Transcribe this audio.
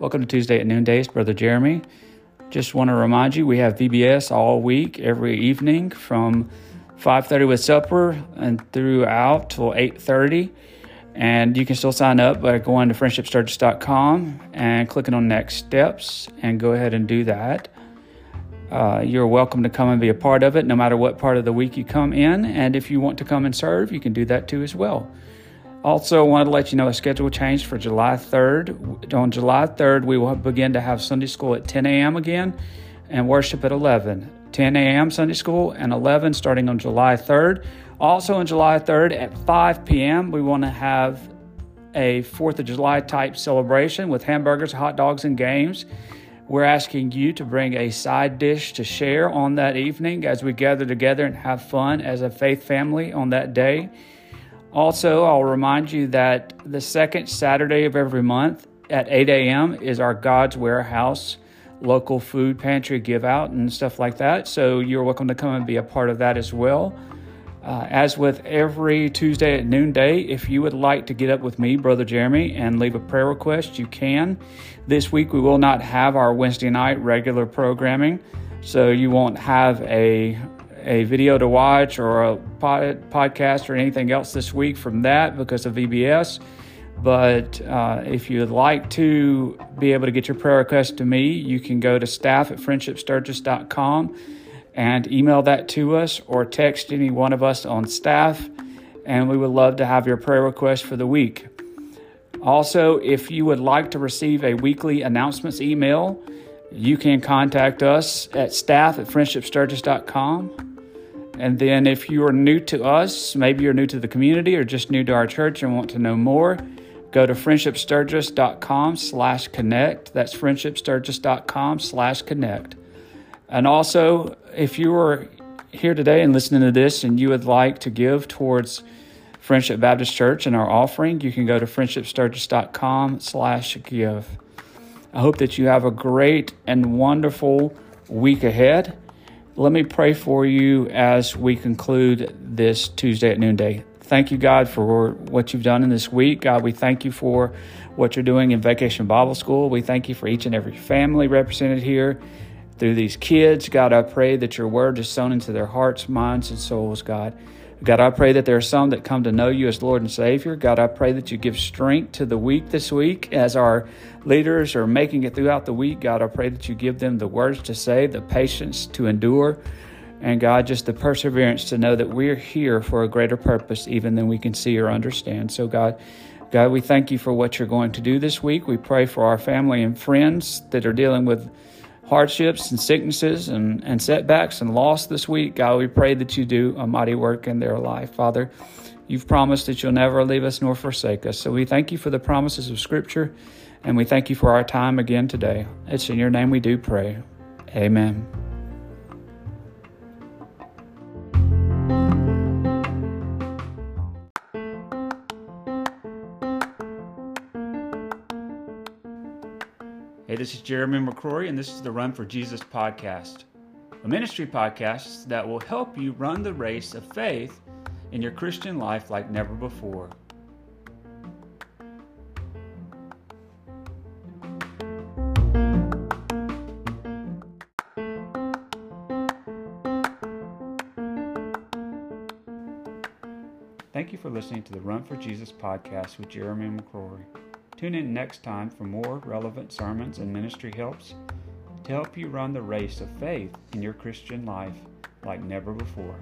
Welcome to Tuesday at Noonday. It's Brother Jeremy. Just want to remind you we have VBS all week, every evening from 5:30 with supper and throughout till 8:30. And you can still sign up by going to friendshipsturgis.com and clicking on next steps and go ahead and do that. Uh, you're welcome to come and be a part of it no matter what part of the week you come in. And if you want to come and serve, you can do that too as well. Also, I wanted to let you know a schedule changed for July 3rd. On July 3rd, we will begin to have Sunday school at 10 a.m. again and worship at 11. 10 a.m. Sunday school and 11 starting on July 3rd. Also, on July 3rd at 5 p.m., we want to have a 4th of July type celebration with hamburgers, hot dogs, and games. We're asking you to bring a side dish to share on that evening as we gather together and have fun as a faith family on that day. Also, I'll remind you that the second Saturday of every month at 8 a.m. is our God's Warehouse local food pantry give out and stuff like that. So you're welcome to come and be a part of that as well. Uh, as with every Tuesday at noonday, if you would like to get up with me, Brother Jeremy, and leave a prayer request, you can. This week we will not have our Wednesday night regular programming, so you won't have a a video to watch or a pod, podcast or anything else this week from that because of VBS. But uh, if you'd like to be able to get your prayer request to me, you can go to staff at friendshipsturgis.com and email that to us or text any one of us on staff. And we would love to have your prayer request for the week. Also, if you would like to receive a weekly announcements email, you can contact us at staff at friendshipsturgis.com. And then if you are new to us, maybe you're new to the community or just new to our church and want to know more, go to friendshipsturgis.com slash connect. That's friendshipsturgis.com slash connect. And also, if you are here today and listening to this and you would like to give towards Friendship Baptist Church and our offering, you can go to friendshipsturgis.com slash give. I hope that you have a great and wonderful week ahead. Let me pray for you as we conclude this Tuesday at noonday. Thank you, God, for what you've done in this week. God, we thank you for what you're doing in Vacation Bible School. We thank you for each and every family represented here through these kids. God, I pray that your word is sown into their hearts, minds, and souls, God. God, I pray that there are some that come to know you as Lord and Savior. God, I pray that you give strength to the weak this week as our leaders are making it throughout the week. God, I pray that you give them the words to say, the patience to endure, and God, just the perseverance to know that we're here for a greater purpose even than we can see or understand. So, God, God, we thank you for what you're going to do this week. We pray for our family and friends that are dealing with hardships and sicknesses and, and setbacks and loss this week, God, we pray that you do a mighty work in their life. Father, you've promised that you'll never leave us nor forsake us. So we thank you for the promises of Scripture and we thank you for our time again today. It's in your name we do pray. Amen. Hey, this is Jeremy McCrory, and this is the Run for Jesus podcast, a ministry podcast that will help you run the race of faith in your Christian life like never before. Thank you for listening to the Run for Jesus podcast with Jeremy McCrory. Tune in next time for more relevant sermons and ministry helps to help you run the race of faith in your Christian life like never before.